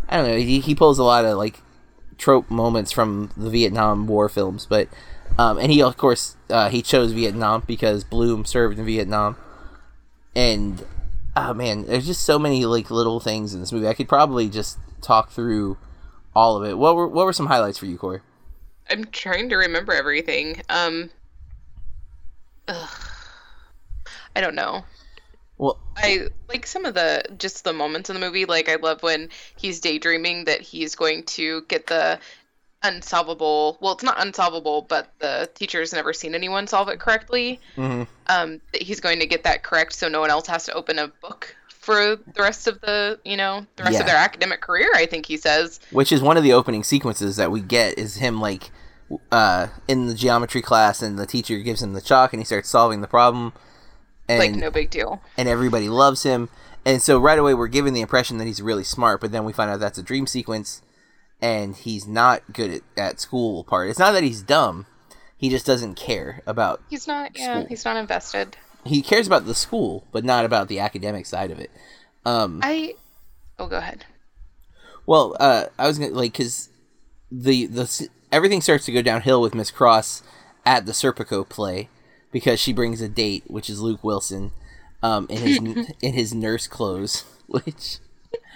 I don't know. He, he pulls a lot of like trope moments from the Vietnam War films, but um, and he of course uh, he chose Vietnam because Blume served in Vietnam, and oh man, there's just so many like little things in this movie. I could probably just talk through all of it. What were what were some highlights for you, Corey? I'm trying to remember everything. Um, ugh, I don't know. Well, I like some of the just the moments in the movie. Like I love when he's daydreaming that he's going to get the unsolvable. Well, it's not unsolvable, but the teacher's never seen anyone solve it correctly. mhm. Um, that he's going to get that correct, so no one else has to open a book for the rest of the you know the rest Yeah. of their academic career. I think he says. which is one of the opening sequences that we get is him like uh, in the geometry class, and the teacher gives him the chalk, and he starts solving the problem, and like no big deal. and everybody loves him. And so right away we're given the impression that he's really smart, but then we find out that's a dream sequence, and he's not good at, at school part. It's not that he's dumb; he just doesn't care about. He's not. Yeah, he's not invested. He cares about the school, but not about the academic side of it. Um, I. Oh, go ahead. Well, uh, I was gonna like because the the s- everything starts to go downhill with Miss Cross at the Serpico play because she brings a date, which is Luke Wilson, um, in his in his nurse clothes, which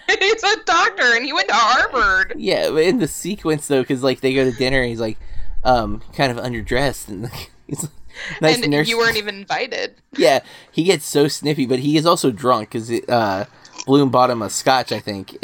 he's a doctor, and he went to Harvard. yeah, but in the sequence though, because like they go to dinner and he's like um kind of underdressed and he's like, nice and nurse. you weren't even invited. yeah, he gets so snippy, but he is also drunk because uh, Blume bought him a scotch, I think.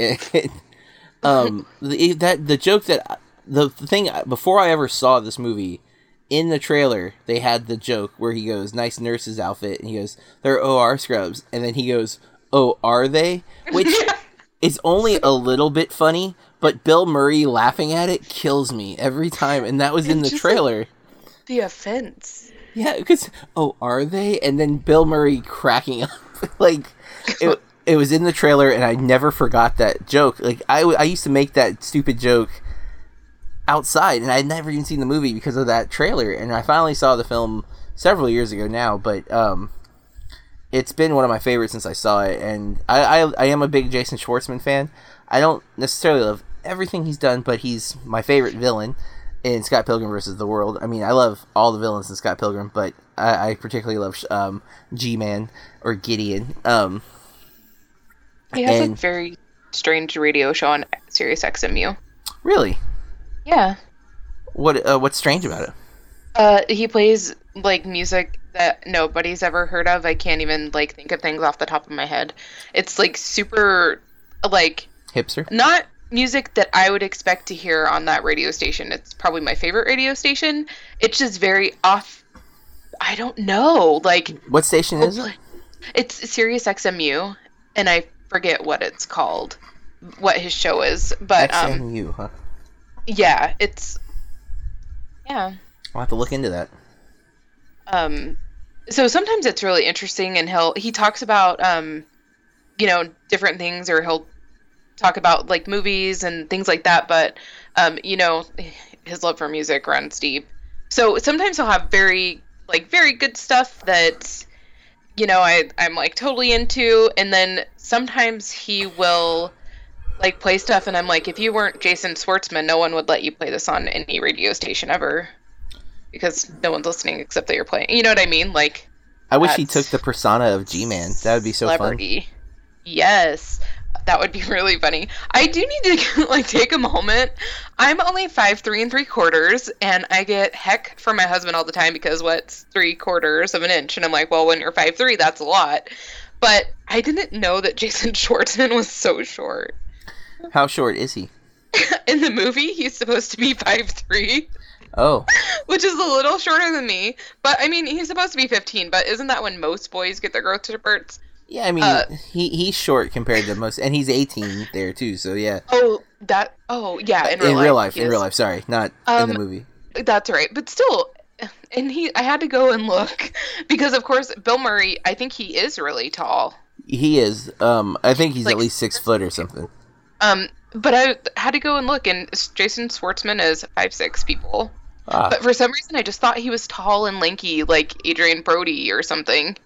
um, the, that the joke that the, the thing before I ever saw this movie in the trailer, they had the joke where he goes, "Nice nurse's outfit," and he goes, "They're OR scrubs," and then he goes, "Oh, are they?" Which is only a little bit funny, but Bill Murray laughing at it kills me every time, and that was in the It's like- trailer. The offense. Yeah, because oh, are they? And then Bill Murray cracking up, like it. It was in the trailer, and I never forgot that joke. Like I, I used to make that stupid joke outside, and I had never even seen the movie because of that trailer. And I finally saw the film several years ago now, but um, it's been one of my favorites since I saw it. And I, I, I am a big Jason Schwartzman fan. I don't necessarily love everything he's done, but he's my favorite villain in Scott Pilgrim versus the World. I mean, I love all the villains in Scott Pilgrim, but I, I particularly love um, G-Man or Gideon. Um, He has And- a very strange radio show on Sirius XMU. really, Yeah. what uh, what's strange about it? Uh, he plays like music that nobody's ever heard of. I can't even like think of things off the top of my head. It's like super, like Hipster. not music that I would expect to hear on that radio station. It's probably my favorite radio station. It's just very off. I don't know. Like What station is it? it's Sirius XMU, and I forget what it's called, what his show is. But um, XMU, huh? Yeah, it's yeah. I'll have to look into that. um so sometimes it's really interesting and he'll he talks about um you know different things or he'll talk about like movies and things like that but um you know his love for music runs deep so sometimes he'll have very like very good stuff that you know I I'm like totally into and then sometimes he will like play stuff and I'm like if you weren't Jason Schwartzman no one would let you play this on any radio station ever because no one's listening except that you're playing. You know what I mean? Like I wish he took the persona of G-Man. That would be so fun. Yes, that would be really funny. I do need to like take a moment. I'm only five three and three quarters, and I get heck from my husband all the time because what's three quarters of an inch? And I'm like, well, when you're five three, that's a lot. But I didn't know that Jason Schwartzman was so short. How short is he? In the movie, he's supposed to be five three. Oh, which is a little shorter than me. But I mean, he's supposed to be 15. But isn't that when most boys get their growth spurts? yeah. I mean, Uh, he he's short compared to most, and he's 18 there too. So yeah. Oh, that. Oh, yeah. In real In real real life. life, in real life. Sorry, not in Um, the movie. That's right. But still, and he. I had to go and look because, of course, Bill Murray. I think he is really tall. He is. Um, I think he's like- at least six foot or something. Um, but I had to go and look, and Jason Schwartzman is five six people. Ah, But for some reason, I just thought he was tall and lanky, like Adrien Brody or something.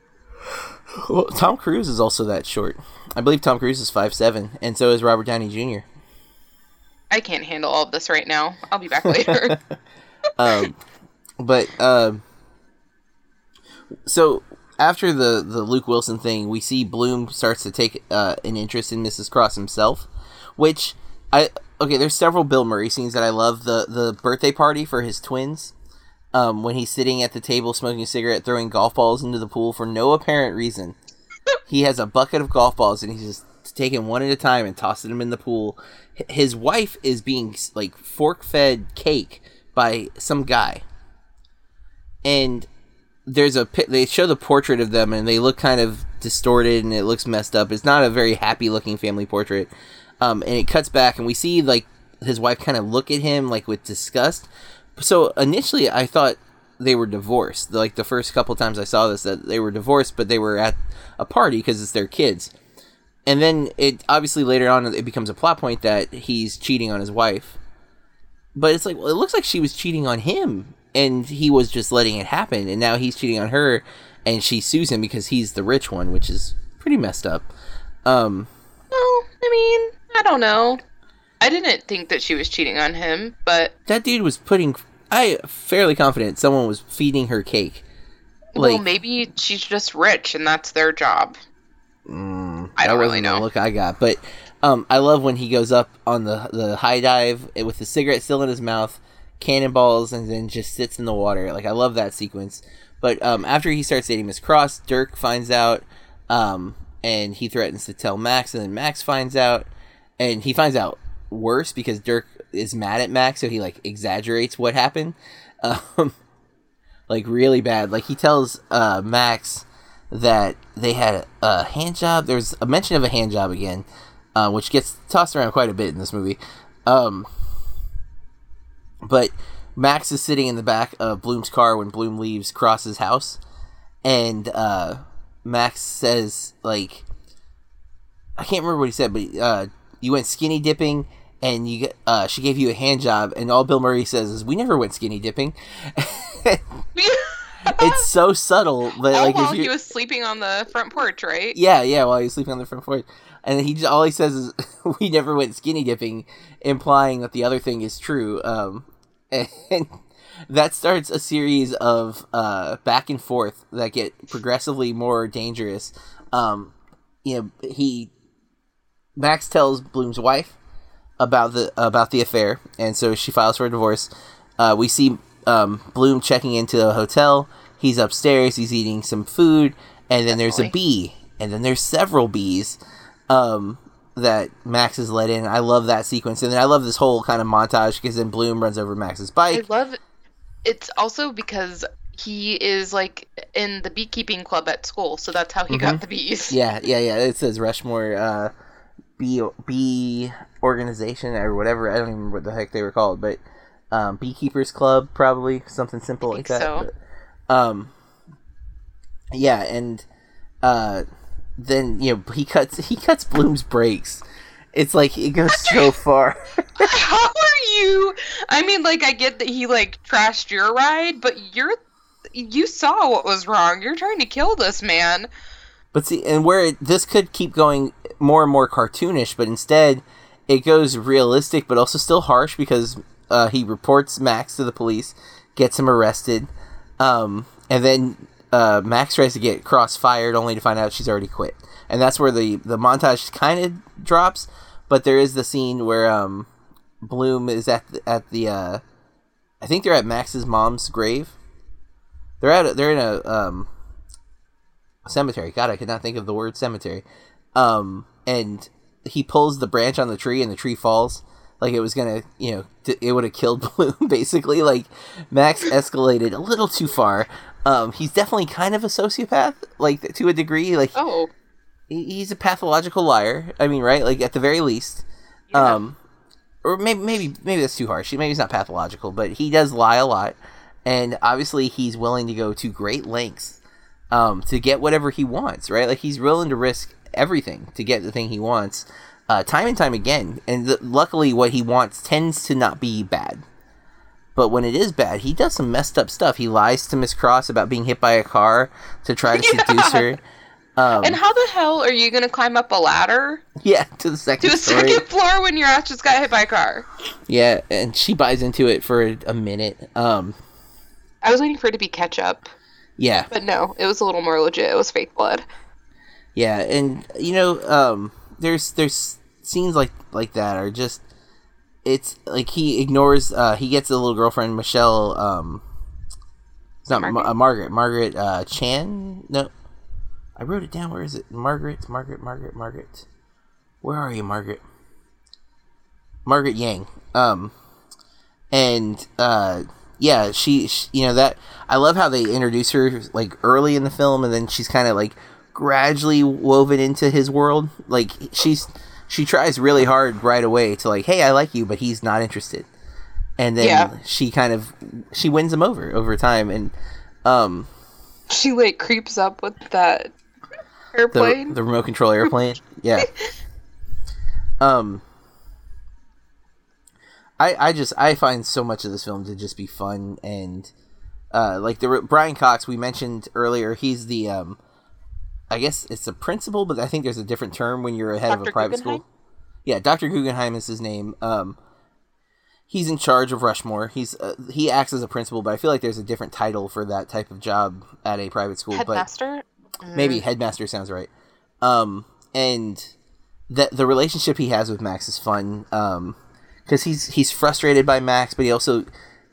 well, Tom Cruise is also that short. I believe Tom Cruise is five seven, and so is Robert Downey Jr. I can't handle all of this right now. I'll be back later. um, but um, so after the the Luke Wilson thing, we see Blume starts to take uh, an interest in Mrs. Cross himself, which I okay. There's several Bill Murray scenes that I love. The the birthday party for his twins. Um, when he's sitting at the table smoking a cigarette, throwing golf balls into the pool for no apparent reason. he has a bucket of golf balls and he's just taking one at a time and tossing them in the pool. His wife is being like fork fed cake by some guy, and there's a they show the portrait of them and they look kind of distorted and it looks messed up. It's not a very happy looking family portrait. Um, and it cuts back and we see like his wife kind of look at him like with disgust. So initially I thought they were divorced. Like the first couple times I saw this that they were divorced, but they were at a party because it's their kids. And then it obviously later on it becomes a plot point that he's cheating on his wife. But it's like, well, it looks like she was cheating on him, and he was just letting it happen, and now he's cheating on her, and she sues him because he's the rich one, which is pretty messed up. Um, well, I mean, I don't know. I didn't think that she was cheating on him, but that dude was putting. I fairly confident someone was feeding her cake. well, maybe she's just rich and that's their job. Mm, I don't wasn't really the know. look I got, but um, I love when he goes up on the the high dive with the cigarette still in his mouth, cannonballs, and then just sits in the water. Like I love that sequence. But um, after he starts dating Miss Cross, Dirk finds out, um, and he threatens to tell Max, and then Max finds out, and he finds out worse because Dirk is mad at Max, so he like exaggerates what happened, um, like really bad. Like he tells uh, Max that they had a hand job. There's a mention of a hand job again, uh, which gets tossed around quite a bit in this movie. Um, but Max is sitting in the back of Blume's car when Blume leaves Cross's house, and uh, Max says like, I can't remember what he said, but uh, you went skinny dipping. And you, uh, she gave you a hand job, and all Bill Murray says is, "We never went skinny dipping." it's so subtle, but All like while he was sleeping on the front porch, right? yeah, yeah, while he was sleeping on the front porch. And he just, all he says is, "We never went skinny dipping," implying that the other thing is true. Um, and that starts a series of uh, back and forth that get progressively more dangerous. Um, you know, he Max tells Blume's wife about the about the affair, and so she files for a divorce. Uh, we see um, Blume checking into a hotel. He's upstairs. He's eating some food, and then there's a bee, and then there's several bees um, that Max is let in. I love that sequence, and then I love this whole kind of montage because then Blume runs over Max's bike. I love it's also because he is like in the beekeeping club at school, so that's how he got the bees. Mm-hmm. Yeah, yeah, yeah. It says Rushmore uh, bee bee organization or whatever. I don't even remember what the heck they were called, but um, beekeepers club probably something simple like that. so. But, um, yeah, and uh, then you know he cuts he cuts Blume's brakes. It's like it goes so far. How are you? I mean, like, I get that he like trashed your ride, but you're you saw what was wrong. You're trying to kill this man. But see, and where it, this could keep going more and more cartoonish, but instead it goes realistic, but also still harsh because uh, he reports Max to the police, gets him arrested, um, and then uh, Max tries to get Cross fired, only to find out she's already quit. And that's where the the montage kind of drops. But there is the scene where um, Blume is at the, at the uh, I think they're at Max's mom's grave. They're at a, they're in a um, cemetery. God, I could not think of the word cemetery. Um, and he pulls the branch on the tree, and the tree falls. Like it was gonna, you know, t- it would have killed Blume. Basically, like Max escalated a little too far. Um, he's definitely kind of a sociopath, like to a degree. Like Oh, he's a pathological liar. I mean, right? Like at the very least. Yeah. Um, or maybe maybe maybe that's too harsh. Maybe he's not pathological, but he does lie a lot, and obviously he's willing to go to great lengths um, to get whatever he wants. Right? Like he's willing to risk everything to get the thing he wants. uh, time and time again. And th- luckily, what he wants tends to not be bad. But when it is bad, he does some messed up stuff. He lies to Miss Cross about being hit by a car to try to Yeah. seduce her. Um, And how the hell are you gonna climb up a ladder yeah, to the second to the story. second floor when your ass just got hit by a car? Yeah, and she buys into it for a, a minute. Um, I was waiting for it to be ketchup, yeah, but no, it was a little more legit. It was fake blood. yeah, and you know, um, there's there's scenes like like that are just it's like he ignores. Uh, he gets a little girlfriend, Michelle. Um, it's not Margaret? Margaret. Uh, Margaret. Margaret uh, Chan. No, I wrote it down. Where is it? Margaret. Margaret. Margaret. Margaret. Where are you, Margaret? Margaret Yang. Um, and uh, yeah, she, she, you know that I love how they introduce her like early in the film, and then she's kind of like gradually woven into his world. Like she's she tries really hard right away to like, hey, I like you, but he's not interested. And then Yeah. she kind of she wins him over over time, and um, She like creeps up with that the, airplane. the remote control airplane. yeah. Um. I I just I find so much of this film to just be fun and uh like the Brian Cox we mentioned earlier he's the um I guess it's a principal but I think there's a different term when you're ahead of a private Guggenheim? school. Yeah, Dr. Guggenheim is his name. Um he's in charge of Rushmore. He's uh, he acts as a principal, but I feel like there's a different title for that type of job at a private school, but Headmaster. maybe headmaster sounds right um and that the relationship he has with max is fun um because he's he's frustrated by max but he also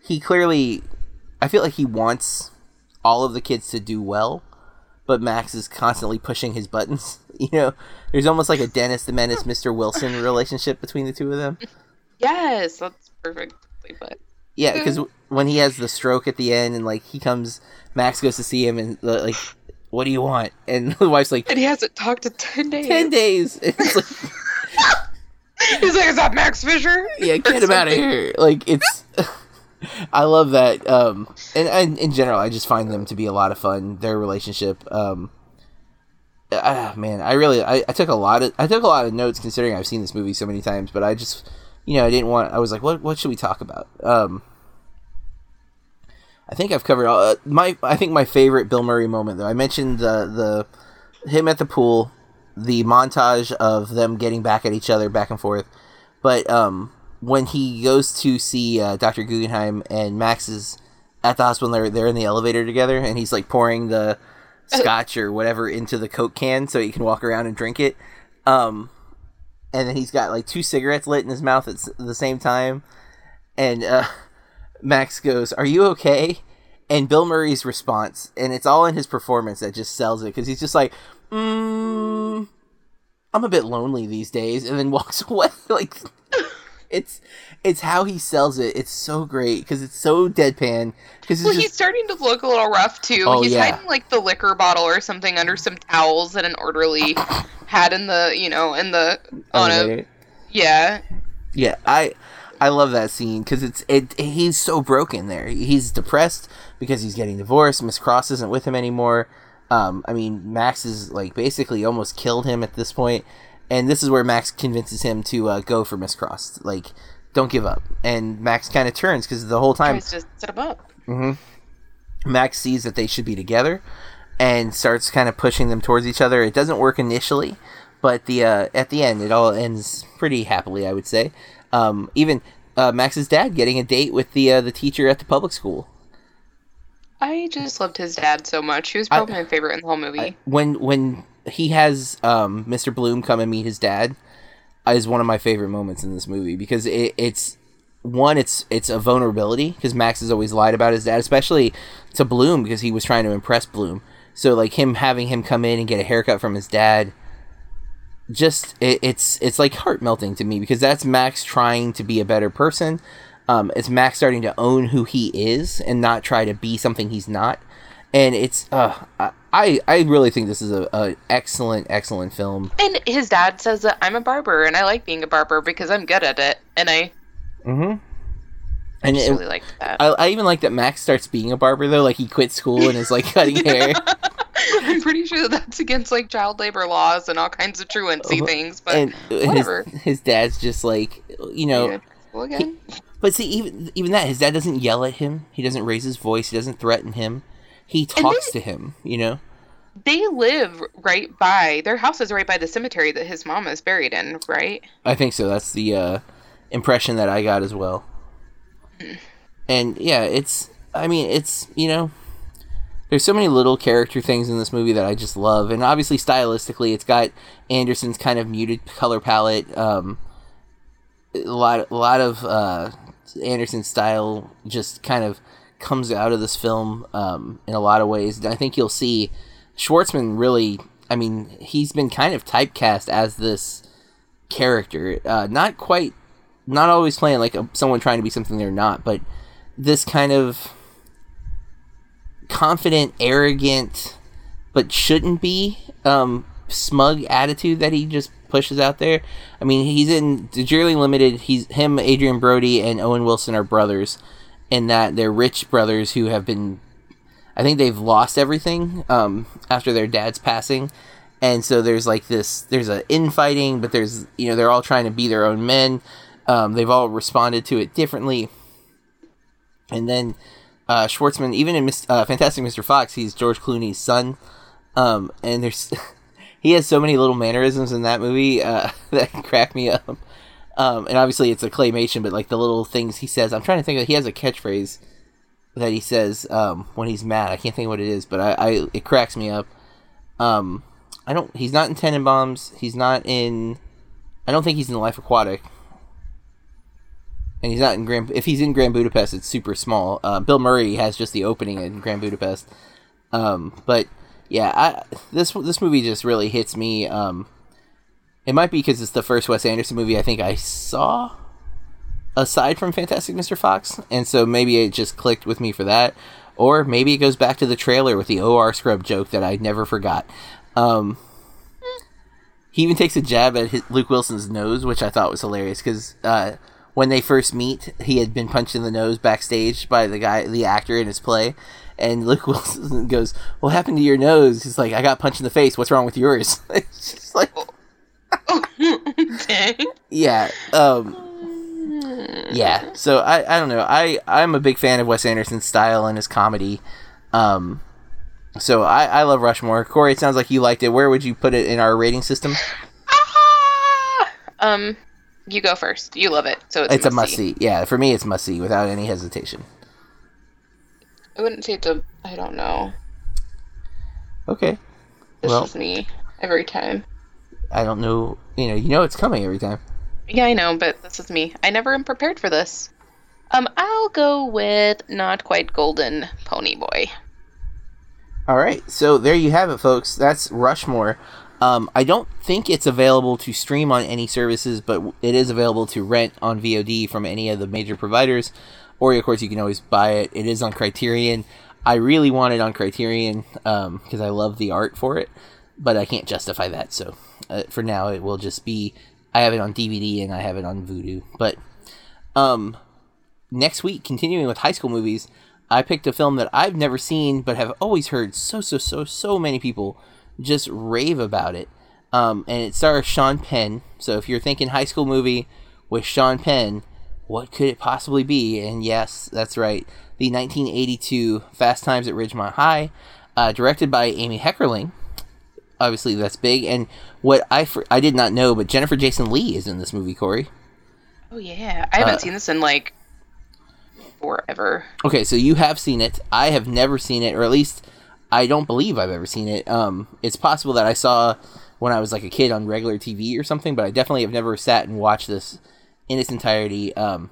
he clearly i feel like he wants all of the kids to do well but max is constantly pushing his buttons you know there's almost like a dennis the menace mr wilson relationship between the two of them Yes, that's perfectly put. yeah because when he has the stroke at the end and like he comes max goes to see him and uh, like what do you want and the wife's like And he hasn't talked to ten days. 10 days It's like, He's like, "Is that Max Fischer?" yeah get him out of here. Like it's i love that um and, and in general i just find them to be a lot of fun their relationship um ah, man i really I, I took a lot of i took a lot of notes considering i've seen this movie so many times but i just you know i didn't want i was like what what should we talk about? Um i think i've covered all uh, my i think my favorite bill murray moment though i mentioned the the him at the pool the montage of them getting back at each other back and forth but um, when he goes to see uh, Dr. Guggenheim and Max is at the hospital, they're they're in the elevator together, and he's like pouring the scotch or whatever into the Coke can so he can walk around and drink it. Um, and then he's got like two cigarettes lit in his mouth at s- the same time, and uh, Max goes, "Are you okay?" And Bill Murray's response, and it's all in his performance that just sells it because he's just like, mm, "I'm a bit lonely these days," and then walks away. like it's it's how he sells it. It's so great because it's so deadpan. Because Well, just he's starting to look a little rough too. Oh, he's yeah. hiding like the liquor bottle or something under some towels that an orderly had in the, you know, in the on a yeah. Yeah, I I love that scene because it's it. He's so broken there. He's depressed because he's getting divorced. Miss Cross isn't with him anymore. Um, I mean, Max is like basically almost killed him at this point, and this is where Max convinces him to uh, go for Miss Cross. Like, don't give up. And Max kind of turns because the whole time Tries to set him up. Max sees that they should be together and starts kind of pushing them towards each other. It doesn't work initially, but the uh, at the end it all ends pretty happily, I would say. Um, even uh, Max's dad getting a date with the uh, the teacher at the public school. I just loved his dad so much. He was I- probably my favorite in the whole movie. When when he has um, Mr. Blume come and meet his dad is one of my favorite moments in this movie because it, it's one it's it's a vulnerability because Max has always lied about his dad, especially to Blume because he was trying to impress Blume. So like him having him come in and get a haircut from his dad, just it, it's it's like heart melting to me because that's Max trying to be a better person. Um, it's Max starting to own who he is and not try to be something he's not. And it's uh, I I really think this is a, a excellent excellent film. and his dad says that I'm a barber and I like being a barber because I'm good at it. And I Mm-hmm. And just it, really liked that. I, I even like that Max starts being a barber though. Like he quit school and is like cutting hair. I'm pretty sure that's against like child labor laws and all kinds of truancy Uh, things. But and whatever. his his dad's just like you know. Yeah. Again, But see, even even that, his dad doesn't yell at him. He doesn't raise his voice. He doesn't threaten him. He talks to him. You know. they live right by their house is right by the cemetery that his mom is buried in, right? I think so. That's the uh, impression that I got as well. And yeah, it's. I mean, it's you know, there's so many little character things in this movie that I just love, and obviously stylistically, it's got Anderson's kind of muted color palette. Um, a lot, a lot of uh, Anderson's style just kind of comes out of this film um, in a lot of ways. I think you'll see Schwartzman really. I mean, he's been kind of typecast as this character. Uh, not quite, not always playing like a, someone trying to be something they're not, but this kind of confident, arrogant, but shouldn't be um, smug attitude that he just pushes out there. I mean, he's in Darjeeling Limited. He's him, Adrien Brody, and Owen Wilson are brothers, in that they're rich brothers who have been. I think they've lost everything um, after their dad's passing, and so there's like this. There's a infighting, but there's you know they're all trying to be their own men. Um, they've all responded to it differently, and then uh, Schwartzman, even in uh, Fantastic Mr. Fox, he's George Clooney's son, um, and there's he has so many little mannerisms in that movie uh, that crack me up. Um, and obviously it's a claymation, but like the little things he says, I'm trying to think of. He has a catchphrase that he says um, when he's mad. I can't think what it is, but I, I it cracks me up. Um, I don't. He's not in Tenenbaums. He's not in. I don't think he's in Life Aquatic. And he's not in Grand. If he's in Grand Budapest, it's super small. Uh, Bill Murray has just the opening in Grand Budapest. Um, but yeah, I, this this movie just really hits me. Um, it might be because it's the first Wes Anderson movie I think I saw, aside from Fantastic Mr. Fox, and so maybe it just clicked with me for that, or maybe it goes back to the trailer with the OR scrub joke that I never forgot. Um, he even takes a jab at his, Luke Wilson's nose, which I thought was hilarious because uh, when they first meet, he had been punched in the nose backstage by the guy, the actor in his play, and Luke Wilson goes, "What happened to your nose?" He's like, "I got punched in the face. What's wrong with yours?" it's just like, Dang. yeah, um, yeah. So I, I don't know. I, I'm a big fan of Wes Anderson's style and his comedy. Um, so I, I love Rushmore. Corey, it sounds like you liked it. Where would you put it in our rating system? Ah! Um, you go first. You love it, so it's, It's a must see. Yeah, for me, it's must see without any hesitation. I wouldn't say it's a. I don't know. Okay. This Well- is me every time. I don't know. You know, you know it's coming every time. Yeah, I know, but this is me. I never am prepared for this. Um, I'll go with not quite golden pony boy. All right, so there you have it, folks. That's Rushmore. Um, I don't think it's available to stream on any services, but it is available to rent on VOD from any of the major providers. Or, of course, you can always buy it. It is on Criterion. I really want it on Criterion because I love the art for it, but I can't justify that. So, uh, for now, it will just be I have it on DVD and I have it on Vudu. But um, next week, continuing with high school movies, I picked a film that I've never seen but have always heard so so so so many people just rave about it. Um, and it stars Sean Penn. So if you're thinking high school movie with Sean Penn, what could it possibly be? And yes, that's right, the 1982 Fast Times at Ridgemont High, uh, directed by Amy Heckerling. Obviously, that's big. And what I for, I did not know, but Jennifer Jason Leigh is in this movie. Corey. Oh yeah, I haven't Uh, seen this in like forever. Okay, so you have seen it. I have never seen it, or at least I don't believe I've ever seen it. Um, it's possible that I saw when I was like a kid on regular TV or something, but I definitely have never sat and watched this in its entirety. Um,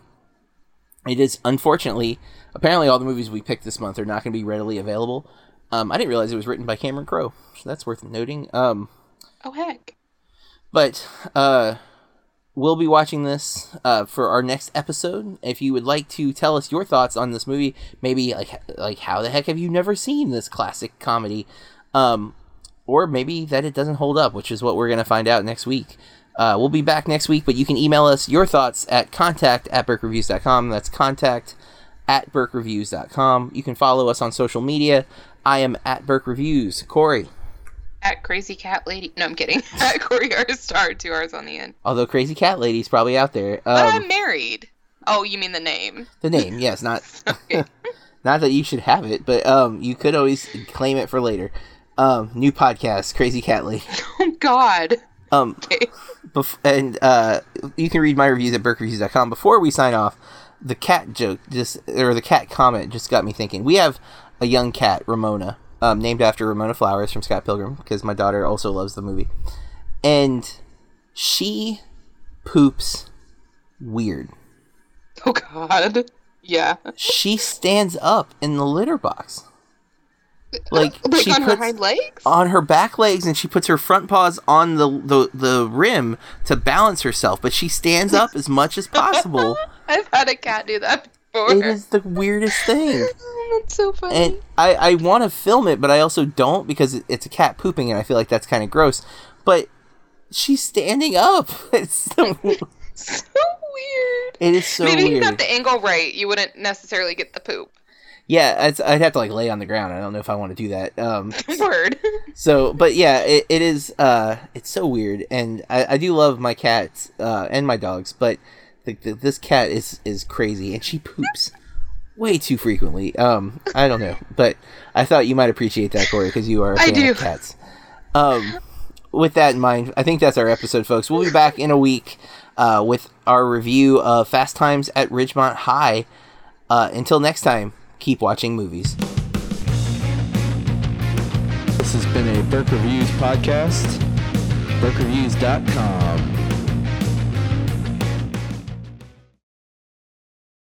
it is unfortunately, apparently, all the movies we picked this month are not going to be readily available. Um, I didn't realize it was written by Cameron Crowe, so that's worth noting. Um, Oh heck. but uh, we'll be watching this uh, for our next episode. If you would like to tell us your thoughts on this movie, maybe like like how the heck have you never seen this classic comedy, um, or maybe that it doesn't hold up, which is what we're gonna find out next week. Uh, we'll be back next week, but you can email us your thoughts at contact at burkreviews.com. That's contact at burkreviews.com. You can follow us on social media. I am at Burke Reviews. Corey. At Crazy Cat Lady. No, I'm kidding. At Corey R Star, two R's on the end. Although Crazy Cat Lady's probably out there. But Um, I'm married. Oh, you mean the name? the name, yes, not not that you should have it, but um, you could always claim it for later. Um, new podcast, Crazy Cat Lady. oh God. Um, Okay. bef- and uh, you can read my reviews at burkreviews.com. Before we sign off, the cat joke just or the cat comment just got me thinking. We have a young cat, Ramona, um, named after Ramona Flowers from Scott Pilgrim, because my daughter also loves the movie, and she poops weird. Oh God. Yeah. She stands up in the litter box. Like, like she on her puts- hind legs. on her back legs and she puts her front paws on the, the the rim to balance herself but she stands up as much as possible I've had a cat do that before. it is the weirdest thing That's so funny. and i i want to film it but i also don't because it- it's a cat pooping and i feel like that's kind of gross but she's standing up it's so, so weird. it is so weird. Maybe if you got the angle right, you wouldn't necessarily get the poop. Yeah i'd have to like lay on the ground i don't know if i want to do that um Word. So, but yeah, it, it is. Uh, it's so weird, and I, I do love my cats uh, and my dogs, but the, the, this cat is is crazy, and she poops way too frequently. Um, I don't know, but I thought you might appreciate that, Corey, because you are a fan do. of cats. Um, with that in mind, I think that's our episode, folks. We'll be back in a week uh, with our review of Fast Times at Ridgemont High. Uh, until next time, keep watching movies. This has been a Burke Reviews podcast. BurkeReviews.com.